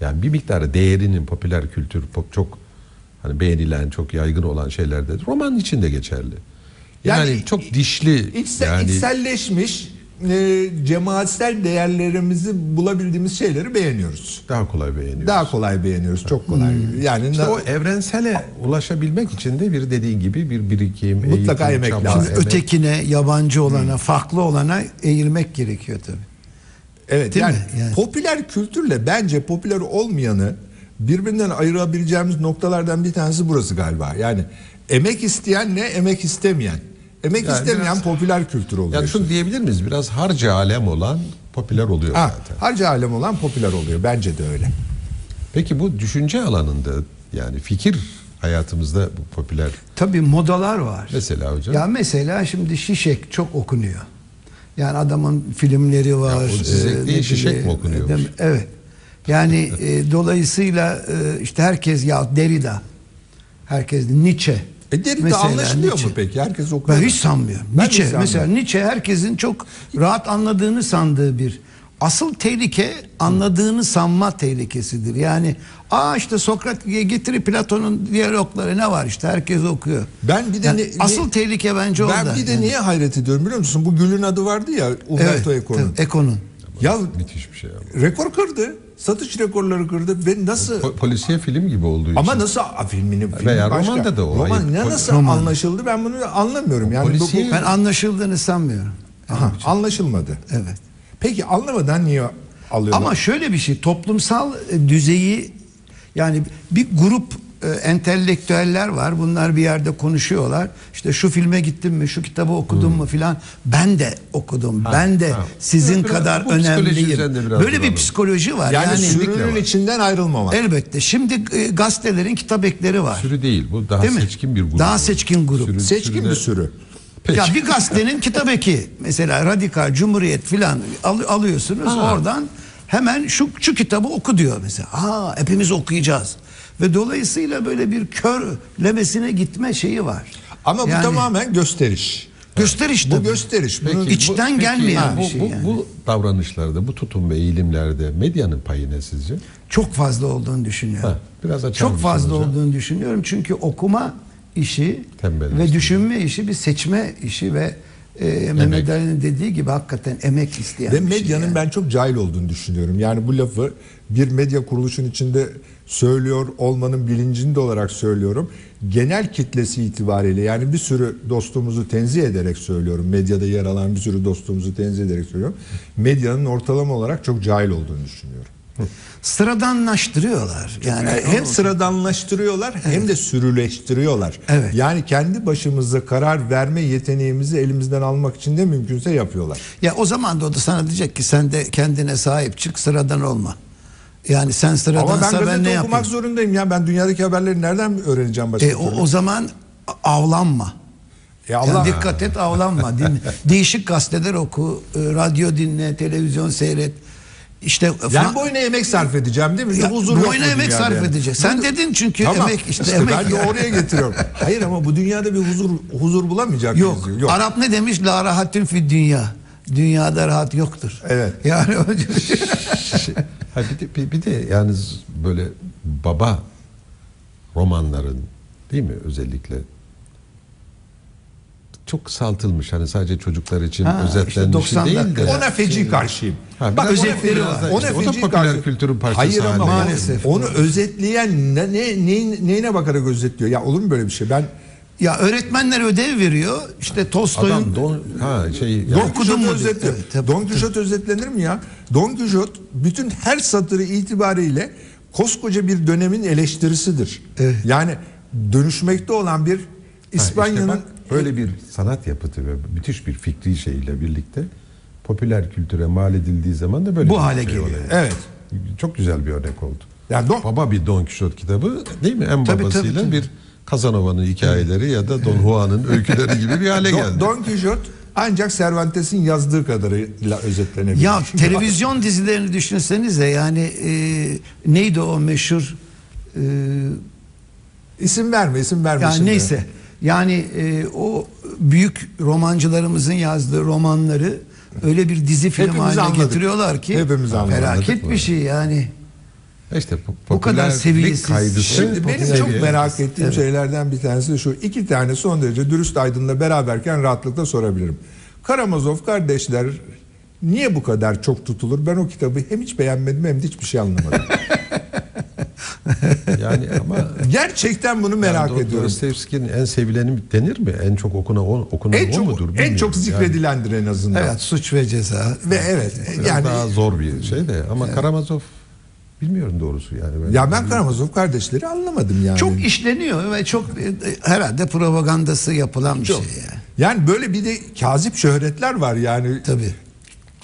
yani bir miktarı değerinin popüler kültür pop, çok hani beğenilen, çok yaygın olan şeylerde roman için de geçerli. Yani, Yani çok dişli İçsel, yani içselleşmiş e, cemaatsel değerlerimizi bulabildiğimiz şeyleri beğeniyoruz. daha kolay beğeniyoruz. Daha kolay beğeniyoruz, çok kolay. Yani İşte o evrensele ulaşabilmek için de bir dediğin gibi bir birikim, Mutlaka eğitim, emek çaba, lazım. emek. Ötekine, yabancı olana, farklı olana eğilmek gerekiyor tabii. Evet Değil yani, mi? Yani. popüler kültürle bence popüler olmayanı birbirinden ayırabileceğimiz noktalardan bir tanesi burası galiba. Yani emek isteyenle emek istemeyen. Emek Yani istemeyen biraz- popüler kültür oluyor. Yani şunu diyebilir miyiz? Biraz harca alem olan popüler oluyor ha, zaten. harca alem olan popüler oluyor. Bence de öyle. Peki bu düşünce alanında yani fikir hayatımızda bu popüler Tabii modalar var. mesela hocam. Ya mesela şimdi Şişek çok okunuyor. Yani adamın filmleri var. Ya o Zizek e, değil, Şişek mi okunuyormuş? değil mi? Evet. Yani e, dolayısıyla e, işte herkes ya Derrida, herkes Nietzsche. E Derrida Mesela anlaşılıyor Nietzsche. mu peki? Herkes okuyor. Ben hiç sanmıyorum. Ben Nietzsche sanmıyorum. mesela Nietzsche herkesin çok rahat anladığını sandığı bir asıl tehlike anladığını sanma tehlikesidir. Yani aa işte Sokrat getiri Platon'un diyalogları ne var işte herkes okuyor. Ben bir de Yani ne- asıl ne- tehlike bence orada. Ben bir de Yani. niye hayret ediyorum biliyor musun? Bu Gül'ün adı vardı ya Umberto Evet, Eco'nun. Eco'nun. Ya Müthiş bir şey ama. rekor kırdı. Satış rekorları kırdı ve nasıl Po- polisiye film gibi olduğu için. ama nasıl a, filminin filmi Veya başka. romanda da o, Roman ne nasıl Roman. anlaşıldı ben bunu anlamıyorum. Yani bu, polisiye- bu- Ben anlaşıldığını sanmıyorum. Aha, anlaşılmadı. Evet. Peki anlamadan niye alıyorlar? Ama şöyle bir şey toplumsal e, düzeyi yani bir grup e, entelektüeller var. Bunlar bir yerde konuşuyorlar. İşte şu filme gittim mi, şu kitabı okudum mu filan. Ben de okudum. ben de Hmm. ha. sizin Biraz kadar önemliyim. Böyle bir psikoloji var. yani, Yani, sürünün var. içinden ayrılmamak. elbette. Şimdi e, gazetelerin kitap ekleri var. Sürü değil bu daha Değil mi? seçkin bir grup. Daha seçkin grup. Sürü- Seçkin sürüde- bir sürü. Peki. Ya bir gazetenin kitap eki mesela Radikal, Cumhuriyet filan al- alıyorsunuz Ha. oradan hemen şu şu kitabı oku diyor mesela. Aa hepimiz okuyacağız. Ve dolayısıyla böyle bir körlemesine gitme şeyi var. Ama bu Yani- tamamen gösteriş. Gösteriş Bu tabii. gösteriş. Bunun- İçten bu- gelmeyen bu, bir şey bu, yani. bu davranışlarda, bu tutum ve eğilimlerde medyanın payı ne sizce? Çok fazla olduğunu düşünüyorum. Ha, biraz açar Çok fazla hocam? olduğunu düşünüyorum. Çünkü okuma işi Tembelleştirme. ve düşünme işi bir seçme işi ve e, Mehmet Ali'nin dediği gibi hakikaten emek isteyen Ve şey medyanın yani. ben çok cahil olduğunu düşünüyorum. Yani bu lafı bir medya kuruluşun içinde söylüyor olmanın bilincinde olarak söylüyorum. Genel kitlesi itibariyle yani bir sürü dostumuzu tenzih ederek söylüyorum. Medyada yer alan bir sürü dostumuzu tenzih ederek söylüyorum. Medyanın ortalama olarak çok cahil olduğunu düşünüyorum. Sıradanlaştırıyorlar. Yani hem sıradanlaştırıyorlar hem de sürüleştiriyorlar. Evet. Yani kendi başımıza karar verme yeteneğimizi elimizden almak için de mümkünse yapıyorlar. Ya o zaman da o da sana diyecek ki sen de kendine sahip çık sıradan olma. Yani sen Ama ben sıradansa ben, gazete ne okumak yapayım? zorundayım ya. Ben dünyadaki haberleri nereden öğreneceğim başka E, o, o zaman avlanma. Ya Yani Allah dikkat et avlanma. Değişik gazeteler oku, e, radyo dinle, televizyon seyret. İşte Fra- boyuna emek sarf edeceğim değil mi? Ya, huzur boyuna emek sarf yani. edeceksin. Sen dedin çünkü Tamam. emek işte, İşte emek. ben de oraya getiriyorum. Hayır ama bu dünyada bir huzur huzur bulamayacak Yok. Yok. Arap ne demiş? La rahatün fi dünya. Dünyada rahat yoktur. Evet. Yani Ha bir de, bir, bir de yani z- böyle baba romanların değil mi özellikle çok kısaltılmış hani sadece çocuklar için Ha, işte özetlenmiş 90 değil de. Ona feci karşıyım. Ha, Bak özetleri feci- var. Ona İşte o da feci popüler karşı- kültürün parçası Hayır ama Maalesef. onu özetleyen ne, ne, neyin- neyine bakarak özetliyor? Ya olur mu böyle bir şey? Ben ya öğretmenler ödev veriyor. İşte Tolstoy'un Adam don ha şey Don yani, Quixote diyor. Evet, Don. Quixote özetlenir mi ya? Don Quixote bütün her satırı itibariyle koskoca bir dönemin eleştirisidir. Evet. Yani dönüşmekte olan bir Ha, işte İspanya'nın bak, böyle bir sanat yapıtı ve müthiş bir fikri şeyle birlikte popüler kültüre mal edildiği zaman da böyle Bu bir hale şey geliyor. oluyor. evet. Çok güzel bir örnek oldu. Yani Don- Baba bir Don Quixote kitabı değil mi? En Tabii, babasıyla tabii, tabii. bir Casanova'nın hikayeleri ya da Don Juan'ın öyküleri gibi bir hale Don, geldi. Don Quixote ancak Cervantes'in yazdığı kadarıyla özetlenebilir. Ya televizyon dizilerini düşünsenize yani e, neydi o meşhur e, isim verme, isim verme. yani şimdi. neyse yani e, o büyük romancılarımızın yazdığı romanları öyle bir dizi film Hepimiz haline anladık. getiriyorlar ki Hepimiz anladık. felaket bir şey yani. İşte Bu kadar seviyesiz. kaydısı. Şimdi benim seviye. çok merak ettiğim şeylerden bir tanesi de şu. iki tane son derece dürüst aydınla beraberken rahatlıkla sorabilirim. Karamazov kardeşler niye bu kadar çok tutulur? Ben o kitabı hem hiç beğenmedim hem de hiçbir şey anlamadım. Yani ama Gerçekten bunu merak yani ediyorum. Dostoyevski'nin en sevileni denir mi? En çok okunan o, okunan En o çok mudur? en çok zikredilendir en azından. Evet suç ve ceza. Ve evet Yani, yani daha zor bir şey de ama Karamazov bilmiyorum doğrusu yani. Ben, ya ben Karamazov kardeşleri anlamadım yani. Çok işleniyor ve çok e, herhalde propagandası yapılan bir Çok. şey yani. Yani böyle bir de kazip şöhretler var yani. Tabii.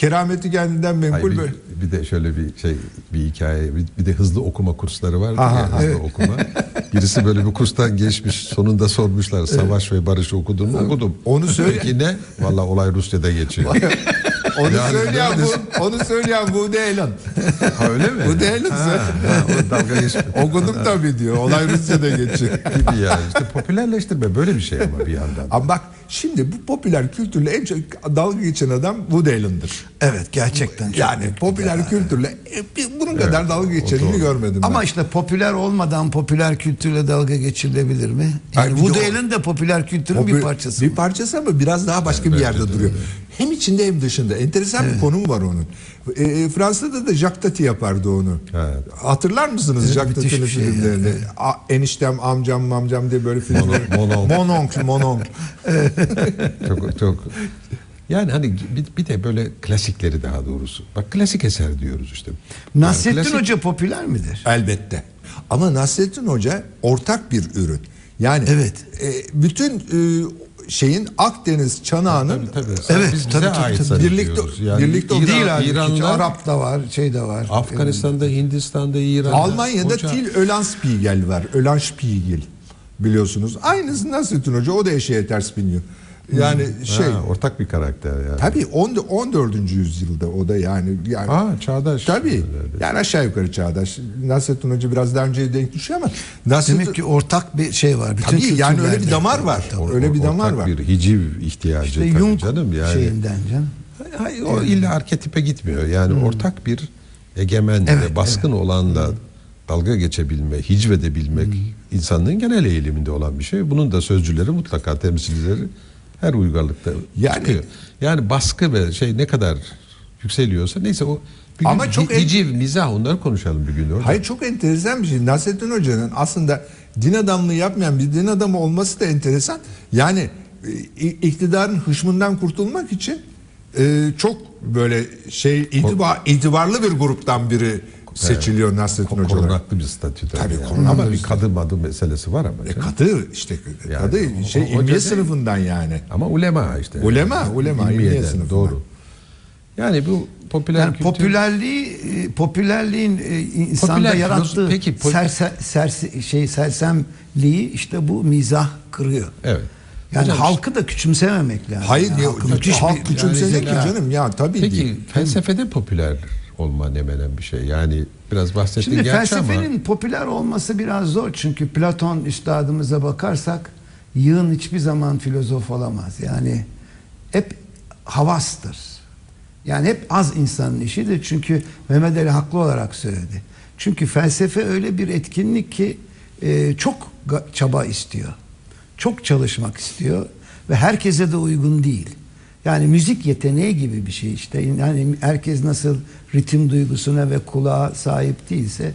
Kerameti kendinden Hayır, menkul bir, böyle. bir de şöyle bir şey bir hikaye bir, bir de hızlı okuma kursları Aha, ya hızlı evet. okuma. Birisi böyle bir kurstan geçmiş sonunda sormuşlar savaş ve barış okudun mu? Okudum. Onu söyle- Peki ne? Valla olay Rusya'da geçiyor. Onu Yani söyleyen bu, onu söyleyen Woody Allen. ha, öyle mi? Bu ha, o dalga geçme. Okudum tabii diyor. Olay Rusya'da geçiyor. gibi yani. İşte popülerleştirme böyle bir şey ama bir yandan. Ama bak şimdi bu popüler kültürle en çok dalga geçen adam Woody Allen'dır. Evet gerçekten çok Yani bir popüler dalga. kültürle e, bir- bunun kadar dalga geçenini görmedim ben. Ama işte popüler olmadan popüler kültürle dalga geçilebilir mi? Hayır, Yani bir de Woody Allen de popüler kültürün bir Popü- parçası. Bir parçası ama biraz daha başka bir yerde duruyor. Hem içinde hem dışında. Enteresan bir konum var onun. E, e, Fransa'da da Jacques Tati yapardı onu. Evet. Hatırlar mısınız Evet, Jacques Tati'nin şey filmlerini? yani. A- eniştem, amcam, mamcam diye böyle filmler. Mono- mono. Mononcle, mononcle. çok çok yani hani bir, bir de böyle klasikleri daha doğrusu. Bak klasik eser diyoruz işte. Nasrettin Yani klasik- Hoca popüler midir? Elbette. Ama Nasrettin Hoca ortak bir ürün. Yani Evet. e, bütün e, şeyin Akdeniz çanağının Tabii, tabii. Evet, Biz bize tabii, tabii, ait tabii. Birlikte- Yani birlikte İran, Değil abi. İranlar, Arap da var, şey de var. Afganistan'da, Hindistan'da, İran'da. Almanya'da Hoca- Til Ölanspiegel var. Ölanspiegel biliyorsunuz. Aynısı Nasrettin Hoca o da eşeğe ters biniyor. Yani şey Ha, ortak bir karakter yani. tabii 10 14. yüzyılda o da yani yani Aa, çağdaş. Tabii. Yani aşağı yukarı çağdaş. Nasrettin Hoca biraz daha önce denk düşüyor ama Nasrettin Demek ki ortak bir şey var. Bütün tabii yani öyle bir damar var. Or- öyle bir ortak damar var. bir hiciv ihtiyacı İşte tabii Jung canım yani. şeyinden canım. Hayır, o illa arketipe gitmiyor. Yani ortak bir egemen Evet, ve baskın olanla dalga geçebilme, hicvedebilmek insanlığın genel eğiliminde olan bir şey. Bunun da sözcüleri mutlaka temsilcileri her uygarlıkta Yani- çıkıyor. Yani baskı ve şey ne kadar yükseliyorsa neyse o bir Ama gün çok hi- en- hiciv, mizah onları konuşalım bir gün orada. Hayır çok enteresan bir şey. Nasrettin Hoca'nın aslında din adamlığı yapmayan bir din adamı olması da enteresan. Yani e, iktidarın hışmından kurtulmak için e, çok böyle şey itibar, itibarlı bir gruptan biri seçiliyor Nasrettin Hoca. olarak. korunaklı bir statüde. Tabii, yani. korunaklı Ama bir bir kadı madı meselesi var ama. E, kadı işte Yani kadı o- şey o- ilmiye değil. sınıfından yani. Ama ulema işte. Ulema, ulema, ilmiye İlmiyeden, sınıfından. Doğru. Yani bu popüler Yani kültür... popülerliği e, popülerliğin e, insanda Popüler yarattığı peki, pol- serse, serse- şey sersemliği işte bu mizah kırıyor. Evet. Yani Hocam, halkı da küçümsememek lazım. Hayır yani halkı müthiş halk bir- küçümsenir ki yani- canım ya tabii Peki değil. felsefede popüler olma ne menen bir şey. Yani biraz bahsettin Şimdi gerçi felsefenin ama popüler olması biraz zor çünkü Platon üstadımıza bakarsak yığın hiçbir zaman filozof olamaz. Yani hep havastır. Yani hep az insanın işidir çünkü Mehmet Ali haklı olarak söyledi. Çünkü felsefe öyle bir etkinlik ki e, çok çaba istiyor. Çok çalışmak istiyor ve herkese de uygun değil. Yani müzik yeteneği gibi bir şey işte. Yani herkes nasıl ritim duygusuna ve kulağa sahip değilse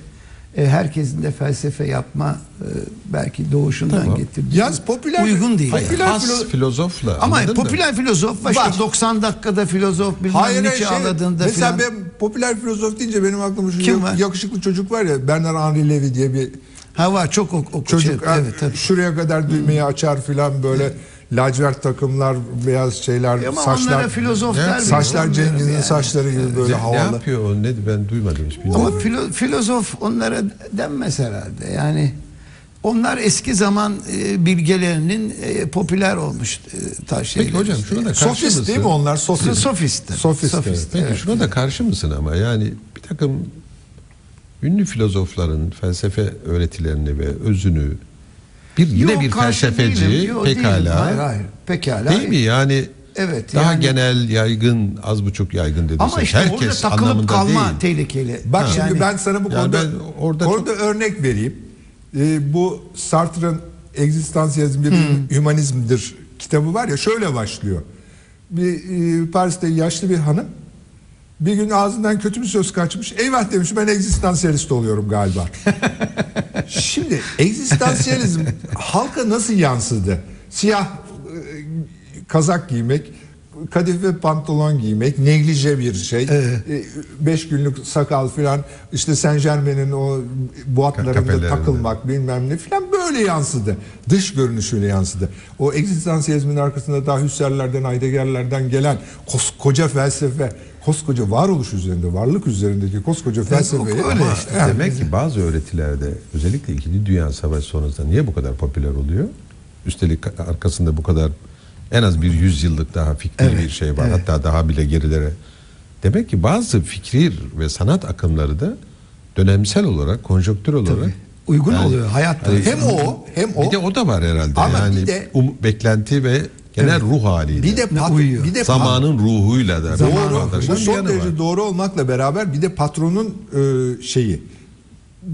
e, herkesin de felsefe yapma e, belki doğuşundan Tamam. getirdiği Yalnız popüler- uygun değil. Popüler has filo- filozofla Ama popüler filozof var. işte Var. 90 dakikada filozof bilmem Hayır, ne şey, ağladığında mesela filan. ben popüler filozof deyince benim aklıma şu Kim var? yakışıklı çocuk var ya Bernard Henri Levy diye bir Ha var çok ok, ok çocuk şey, evet tabii. şuraya kadar düğmeyi açar filan böyle lacivert takımlar beyaz şeyler Ama saçlar onlara filozof Evet, der miyiz? saçlar Cengiz'in yani. saçları gibi böyle ne, ne havalı. yapıyor o ne ben duymadım hiç bilmiyorum. Ama filo- filozof onlara denmez herhalde. Yani onlar eski zaman e, bilgelerinin e, popüler olmuş e, taş şeyleri. Peki hocam şuna da karşı Sofist mısın? değil mi onlar? Sofist. Sofistler. Sofist. Sofist. Peki Evet. şuna da karşı mısın ama yani bir takım ünlü filozofların felsefe öğretilerini ve özünü bir yine Yok, bir felsefeci değilim. Yok, değilim. pekala Hayır hayır. Pekala. değil mi yani Evet, daha yani- genel yaygın az buçuk yaygın dedi. Ama işte orada takılıp anlamında kalma değil. tehlikeli. Bak Ha. şimdi Yani- ben sana bu konuda, orada orada örnek vereyim. Ee, bu Sartre'ın Egzistansiyalizm bir hümanizmdir kitabı var ya şöyle başlıyor. Bir e, Paris'te yaşlı bir hanım bir gün ağzından kötü bir söz kaçmış. Eyvah demiş ben egzistansiyalist oluyorum galiba. Şimdi egzistansiyalizm halka nasıl yansıdı? Siyah e, kazak giymek, kadife pantolon giymek, neglije bir şey. Evet. E, Beş günlük sakal filan işte Saint Germain'in o Kafelerinde. takılmak bilmem ne filan böyle yansıdı. Dış görünüşüyle yansıdı. O egzistansiyalizmin arkasında daha Hüsserlerden, Heidegger'lerden gelen koskoca felsefe, koskoca varoluş üzerinde, varlık üzerindeki koskoca felsefeyi öyle işte. Yani Demek ki bazı öğretilerde özellikle 2. Dünya Savaşı sonrasında niye bu kadar popüler oluyor? Üstelik arkasında bu kadar en az bir yüzyıllık daha fikri bir şey var. Hatta daha bile gerilere. Demek ki bazı fikri ve sanat akımları da dönemsel olarak, konjonktür olarak Uygun Yani- oluyor hayatta. Hani- hem o hem o bir de o da var herhalde. Ama yani bir de- um- beklenti ve genel ruh haliyle. bir de pat- uyuyor. bir de pat- zamanın ruhuyla da Doğru. Bu son derece var. doğru olmakla beraber bir de patronun e, şeyi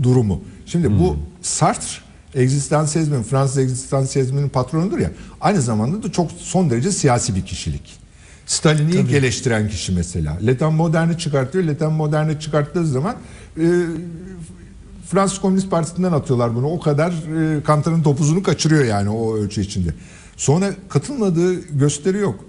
durumu. Şimdi Hmm. bu Sartre egzistansiyalizmin Fransız egzistansiyalizminin patronudur ya. Aynı zamanda da çok son derece siyasi bir kişilik. Stalin'i ilk eleştiren kişi mesela. Letan Modern'i çıkartıyor. Letan Modern'i çıkarttığı zaman e, Fransız Komünist Partisi'nden atıyorlar bunu. O kadar e, Kantar'ın topuzunu kaçırıyor yani o ölçü içinde. Sonra katılmadığı gösteri yok.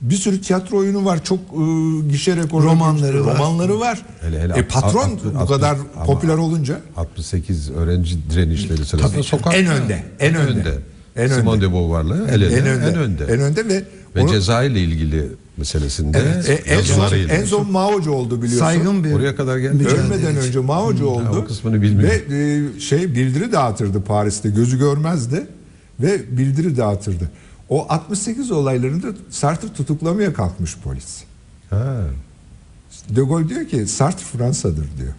Bir sürü tiyatro oyunu var. Çok e, gişe rekoru. Romanları var. Romanları var. Hele hele e, patron alt- alt- bu kadar ama- popüler olunca 68 öğrenci direnişleri sırasında sokak En önde, en önde. En Simone önde. de Beauvoir'la el ele, en önde. en önde. En önde ve, Ve onu- Cezayir'le ilgili meselesinde e, en son en son Mao'cu oldu biliyorsun. Saygın bir Oraya kadar geldi. Ölmeden önce Mao'cu oldu. o kısmını bilmiyorum. Ve e, şey bildiri dağıtırdı Paris'te. Gözü görmezdi ve bildiri dağıtırdı. O 68 olaylarında Sartre tutuklamaya kalkmış polis. Ha. De Gaulle diyor ki Sartre Fransa'dır diyor.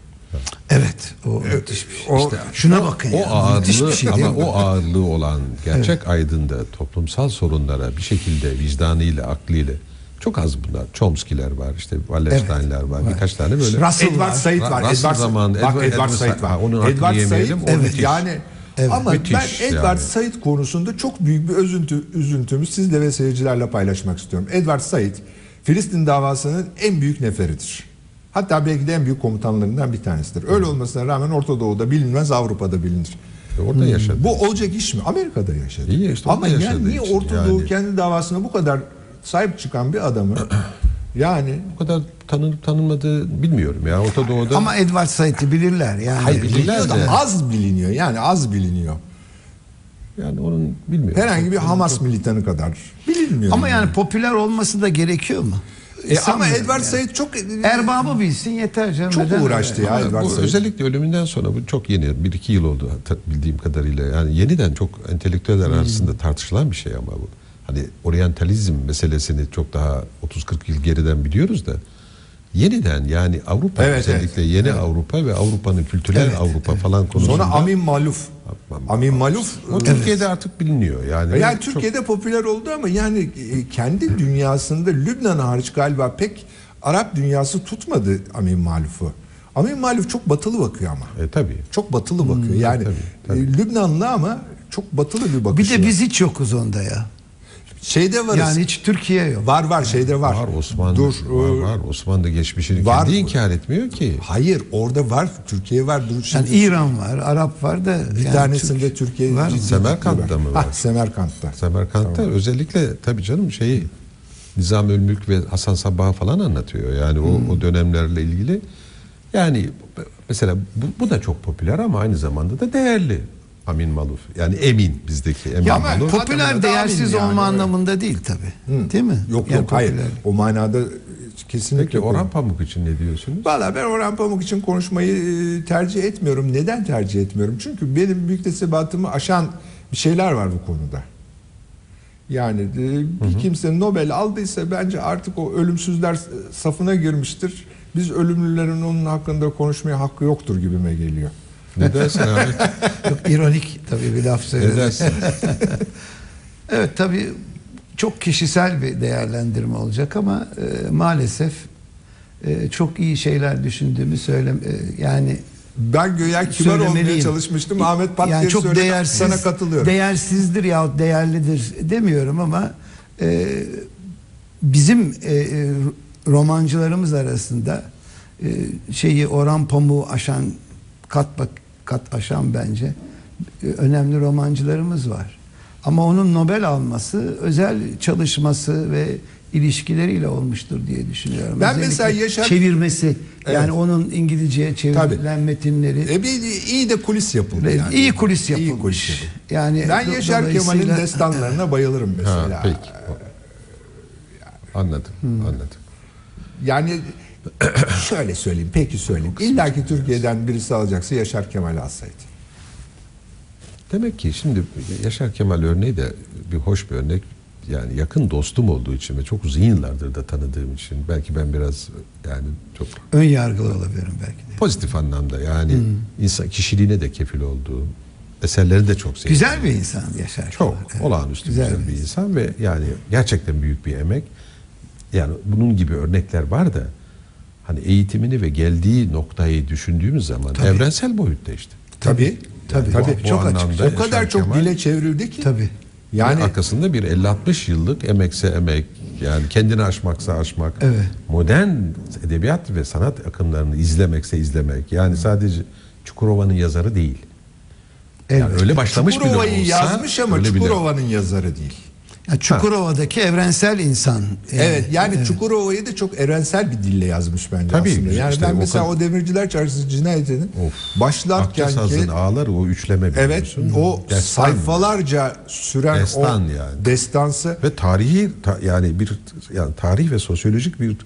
Evet. O müthiş bir şey. o- İşte şuna bakın O ya. Müthiş bir ağırlığı şey değil ama mi? o ağırlığı olan gerçek aydında toplumsal sorunlara bir şekilde vicdanıyla, aklıyla çok az bunlar. Chomsky'ler var, işte Wallerstein'ler var, birkaç tane böyle. Russell Edward var. Said var. Russell Edward, zamanı, bak Edward- Edward, Edward Said var. hakkını Edward Said, evet. yani Evet. ama Müthiş ben Edward yani. Said konusunda çok büyük bir üzüntü, üzüntümü sizle ve seyircilerle paylaşmak istiyorum. Edward Said Filistin davasının en büyük neferidir. Hatta belki de en büyük komutanlarından bir tanesidir. Öyle olmasına rağmen Orta Doğu'da bilinmez, Avrupa'da bilinir. Orada yaşadı. Bu olacak iş mi? Amerika'da yaşadı. İyi işte, Ama yani niye Orta yani. Doğu kendi davasına bu kadar sahip çıkan bir adamı yani Bu kadar tanınıp tanınmadığı bilmiyorum ya. Orta Doğu'da Ama Edward Said'i bilirler yani. Hayır, bilirler de. az biliniyor. Yani az biliniyor. yani onun bilmiyorum. Herhangi bir Hamas militanı kadar bilinmiyor. Ama yani popüler olması da gerekiyor mu? E, ama Sanmıyorum Edward yani. Said çok Erbabı bilsin yeter canım. Çok Neden uğraştı öyle? ya. Ama Edward bu Said. özellikle ölümünden sonra bu çok yeni. Bir iki yıl oldu bildiğim kadarıyla. Yani yeniden çok entelektüeller Hmm. arasında tartışılan bir şey ama bu. Hani oryantalizm meselesini çok daha 30-40 yıl geriden biliyoruz da yeniden yani Avrupa Evet, özellikle yeni Avrupa ve Avrupa'nın kültürel Evet, Avrupa falan konusunda. Sonra Amin Maluf. Amin Maluf o Türkiye'de artık biliniyor yani. yani Çok- Türkiye'de popüler oldu ama yani e, kendi dünyasında Lübnan hariç galiba pek Arap dünyası tutmadı Amin Maluf'u. Amin Maluf çok batılı bakıyor ama. E, tabii. Çok batılı bakıyor. Yani tabii, tabii. e, Lübnanlı ama çok batılı bir Bir bakışı de var. biz hiç yokuz onda ya. Şeyde varız. Yani hiç Türkiye yok. var var şeyde var. Var Osmanlı, Dur. var, e, var. Osmanlı geçmişini var. kendi inkar etmiyor ki. Hayır orada var. Türkiye var. Dur Yani şimdi. İran var, Arap var da. bir yani tanesinde Türk- Türkiye var Semerkant'ta mı var? Ha, Semerkant'ta. Semerkant'ta özellikle tabii canım şeyi Nizam Ölmülk ve Hasan Sabbah'ı falan anlatıyor. Yani o, o dönemlerle ilgili. Yani mesela bu, bu da çok popüler ama aynı zamanda da değerli. Amin Maluf. Yani emin bizdeki Emin Ya Maluf. popüler değersiz yani, olma evet. anlamında değil tabii. Değil mi? Yok Yani yok hayır. popüler. O manada kesinlikle. Peki Orhan Pamuk için ne diyorsunuz? Valla ben Orhan Pamuk için konuşmayı e, tercih etmiyorum. Neden tercih etmiyorum? Çünkü benim büyük tesebatımı aşan bir şeyler var bu konuda. Yani e, bir kimse Nobel aldıysa bence artık o ölümsüzler safına girmiştir. Biz ölümlülerin onun hakkında konuşmaya hakkı yoktur gibime geliyor. Ne dersin Ahmet? Çok ironik tabii bir laf ne söyledin. dersin? Evet tabii çok kişisel bir değerlendirme olacak ama e, maalesef e, çok iyi şeyler düşündüğümü söylem e, yani Ben göya kibar olmaya çalışmıştım. Ahmet Pat yani çok söyledi. değersiz, Sana katılıyorum. Değersizdir yahut değerlidir demiyorum ama e, bizim e, e, romancılarımız arasında e, şeyi Orhan Pamuk'u aşan kat bak kat aşan bence e, önemli romancılarımız var. Ama onun Nobel alması özel çalışması ve ilişkileriyle olmuştur diye düşünüyorum. Ben Özellikle mesela Yaşar- çevirmesi yani Evet. onun İngilizceye çevrilen metinleri E bir iyi de kulis yapıldı yani. iyi kulis İyi yapılmış. kulis yapıldı. Yani Ben do- Yaşar dolayısıyla- Kemal'in destanlarına bayılırım mesela. ha, peki. Anladım, anladım. Yani şöyle söyleyeyim, peki söyleyeyim. İlla ki Türkiye'den birisi alacaksa Yaşar Kemal alsaydı. Demek ki şimdi Yaşar Kemal örneği de bir hoş bir örnek. Yani yakın dostum olduğu için ve çok uzun yıllardır da tanıdığım için belki ben biraz yani çok ön yargılı olabilirim belki de. pozitif anlamda yani insan kişiliğine de kefil olduğum eserleri de çok sevdim. Güzel bir insan Yaşar Çok Kemal. Evet. olağanüstü güzel, bir insan ve yani gerçekten büyük bir emek. Yani bunun gibi örnekler var da hani eğitimini ve geldiği noktayı düşündüğümüz zaman Tabii. evrensel boyutta işte. Tabii. Tabii. Tabii. Bu Çok anlamda açık. O kadar çok Kemal- dile çevrildi ki. Tabii. Yani Yani arkasında bir 50-60 yıllık emekse emek yani kendini aşmaksa aşmak Evet. modern edebiyat ve sanat akımlarını izlemekse izlemek yani sadece Çukurova'nın yazarı değil. Yani Elbette. öyle başlamış bile Çukurova'yı olsa yazmış ama Çukurova'nın yazarı değil. Ya Çukurova'daki evrensel insan. Evet yani Çukurova'yı da çok evrensel bir dille yazmış bence Tabii, aslında. Yani işte ben o mesela kadar- o Demirciler Çarşısı cinayetinin Of. başlarken ki ağları o üçleme evet o Destan. sayfalarca süren Destan o yani. destansı ve tarihi ta- yani bir yani tarih ve sosyolojik bir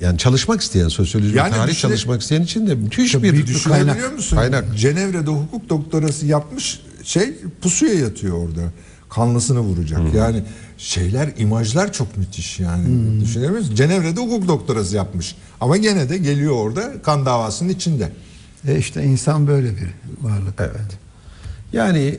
yani çalışmak isteyen sosyoloji Yani tarih düşüne- çalışmak isteyen için de müthiş bir büyük Düşünebiliyor kaynak. musun? Kaynak. Cenevre'de hukuk doktorası yapmış şey pusuya yatıyor orada. Kanlısını vuracak. Yani şeyler imajlar çok müthiş yani. Düşünebiliyor musun? Cenevre'de hukuk doktorası yapmış. Ama gene de geliyor orada kan davasının içinde. E işte insan böyle bir varlık. Evet. Yani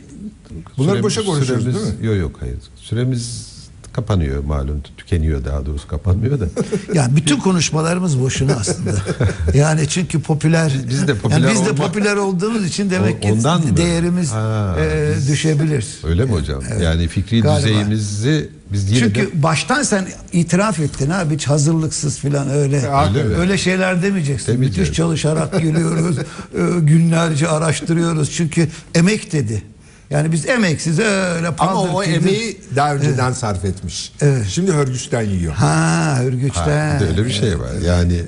Bunları boşa konuşuyoruz, süremiz- değil mi? Yok yok hayır. Süremiz kapanıyor malum. Tükeniyor daha doğrusu kapanmıyor da. Yani bütün konuşmalarımız boşuna aslında. Yani çünkü popüler Biz de popüler yani biz de popüler olduğumuz için demek ki ondan mı? değerimiz Ha, e, biz- düşebilir. Öyle mi hocam? Yani fikri Galiba. düzeyimizi biz yine Çünkü de baştan sen itiraf ettin abi hiç hazırlıksız filan öyle Öyle mi? öyle şeyler demeyeceksin. Müthiş çalışarak geliyoruz. e, günlerce araştırıyoruz. Çünkü emek dedi. Yani biz emeksiz öyle Ama paldır o küldür- emeği daha önceden sarf etmiş. Evet. Şimdi hörgüçten yiyor. ha hürgüçten. Ha, öyle bir şey var. Yani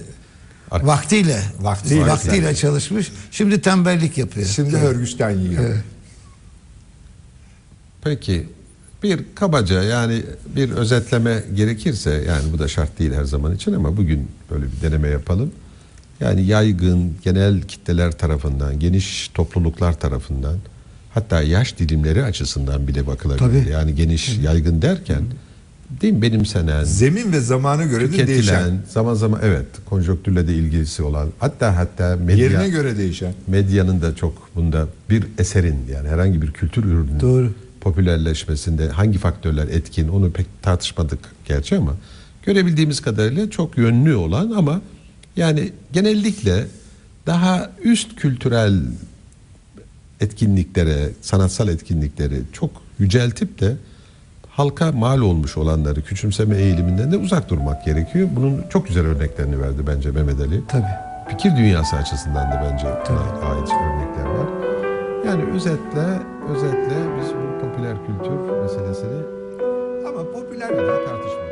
Vaktiyle. Vaktiyle. Vaktiyle çalışmış. Şimdi tembellik yapıyor. Şimdi hörgüçten yiyor. Evet. Peki bir kabaca yani bir özetleme gerekirse yani bu da şart değil her zaman için ama bugün böyle bir deneme yapalım. Yani yaygın genel kitleler tarafından, geniş topluluklar tarafından hatta yaş dilimleri açısından bile bakılabilir. Tabii. Yani geniş, yaygın derken değil mi benimsenen, Zemin ve zamana göre de değişen. zaman zaman evet konjonktürle de ilgisi olan hatta hatta medya Yerine göre değişen. medyanın da çok bunda bir eserin yani herhangi bir kültür ürününün Doğru. popülerleşmesinde hangi faktörler etkin onu pek tartışmadık gerçi ama görebildiğimiz kadarıyla çok yönlü olan ama yani genellikle daha üst kültürel etkinliklere, sanatsal etkinlikleri çok yüceltip de halka mal olmuş olanları küçümseme eğiliminden de uzak durmak gerekiyor. Bunun çok güzel örneklerini verdi bence Mehmet Ali Tabii. fikir dünyası açısından da bence buna ait örnekler var. Yani özetle özetle biz bu popüler kültür meselesini Ama popüler bir tartışmıyoruz.